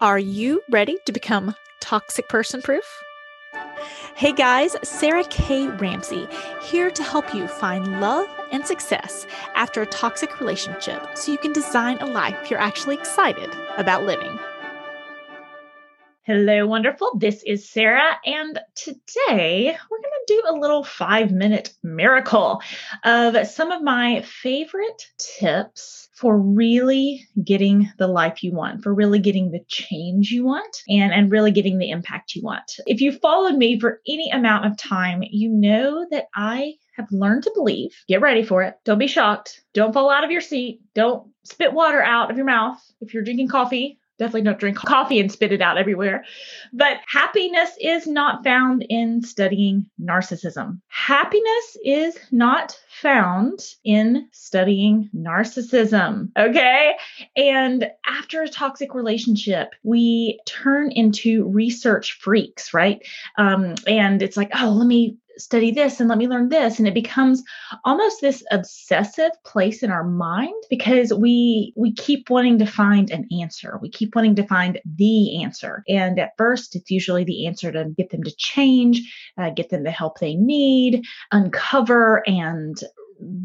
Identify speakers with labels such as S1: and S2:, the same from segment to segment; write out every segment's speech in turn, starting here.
S1: Are you ready to become toxic person proof? Hey guys, Sarah K. Ramsey here to help you find love and success after a toxic relationship so you can design a life you're actually excited about living. Hello, wonderful. This is Sarah, and today we're going to do a little five minute miracle of some of my favorite tips for really getting the life you want, for really getting the change you want, and, and really getting the impact you want. If you followed me for any amount of time, you know that I have learned to believe. Get ready for it. Don't be shocked. Don't fall out of your seat. Don't spit water out of your mouth if you're drinking coffee definitely don't drink coffee and spit it out everywhere. But happiness is not found in studying narcissism. Happiness is not found in studying narcissism. Okay. And after a toxic relationship, we turn into research freaks, right? Um, and it's like, oh, let me study this and let me learn this and it becomes almost this obsessive place in our mind because we we keep wanting to find an answer we keep wanting to find the answer and at first it's usually the answer to get them to change uh, get them the help they need uncover and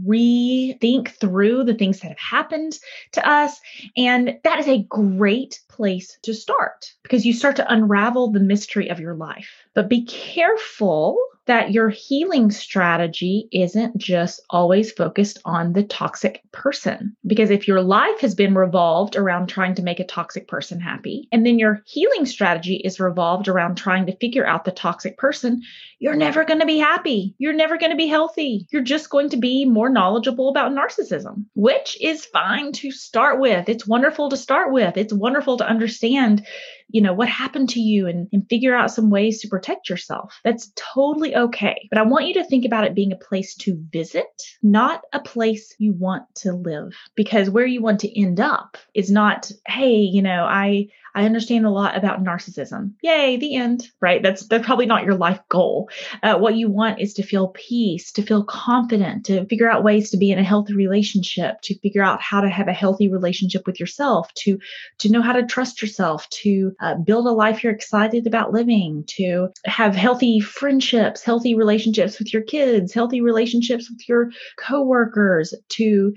S1: rethink through the things that have happened to us. And that is a great place to start because you start to unravel the mystery of your life. But be careful that your healing strategy isn't just always focused on the toxic person. Because if your life has been revolved around trying to make a toxic person happy, and then your healing strategy is revolved around trying to figure out the toxic person, you're never going to be happy. You're never going to be healthy. You're just going to be more knowledgeable about narcissism, which is fine to start with. It's wonderful to start with. It's wonderful to understand you know, what happened to you and, and figure out some ways to protect yourself. That's totally okay. But I want you to think about it being a place to visit, not a place you want to live. Because where you want to end up is not, hey, you know, I I understand a lot about narcissism. Yay, the end, right? That's that's probably not your life goal. Uh, what you want is to feel peace, to feel confident, to figure out ways to be in a healthy relationship, to figure out how to have a healthy relationship with yourself, to to know how to trust yourself, to uh, build a life you're excited about living, to have healthy friendships, healthy relationships with your kids, healthy relationships with your coworkers, to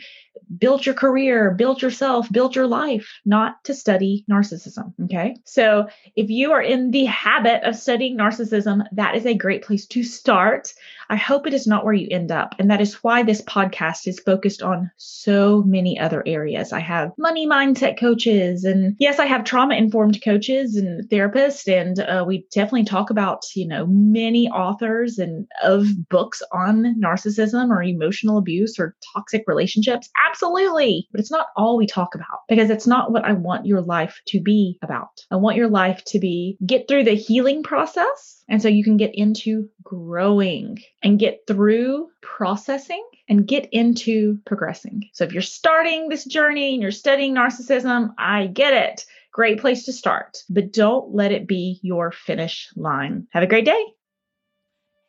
S1: build your career, build yourself, build your life, not to study narcissism. Okay. So if you are in the habit of studying narcissism, that is a great place to start. I hope it is not where you end up. And that is why this podcast is focused on so many other areas. I have money mindset coaches, and yes, I have trauma informed coaches and therapists. And uh, we definitely talk about, you know, many authors and of books on narcissism or emotional abuse or toxic relationships. Absolutely. But it's not all we talk about because it's not what I want your life to be about. I want your life to be get through the healing process and so you can get into growing and get through processing and get into progressing. So if you're starting this journey and you're studying narcissism, I get it. Great place to start, but don't let it be your finish line. Have a great day.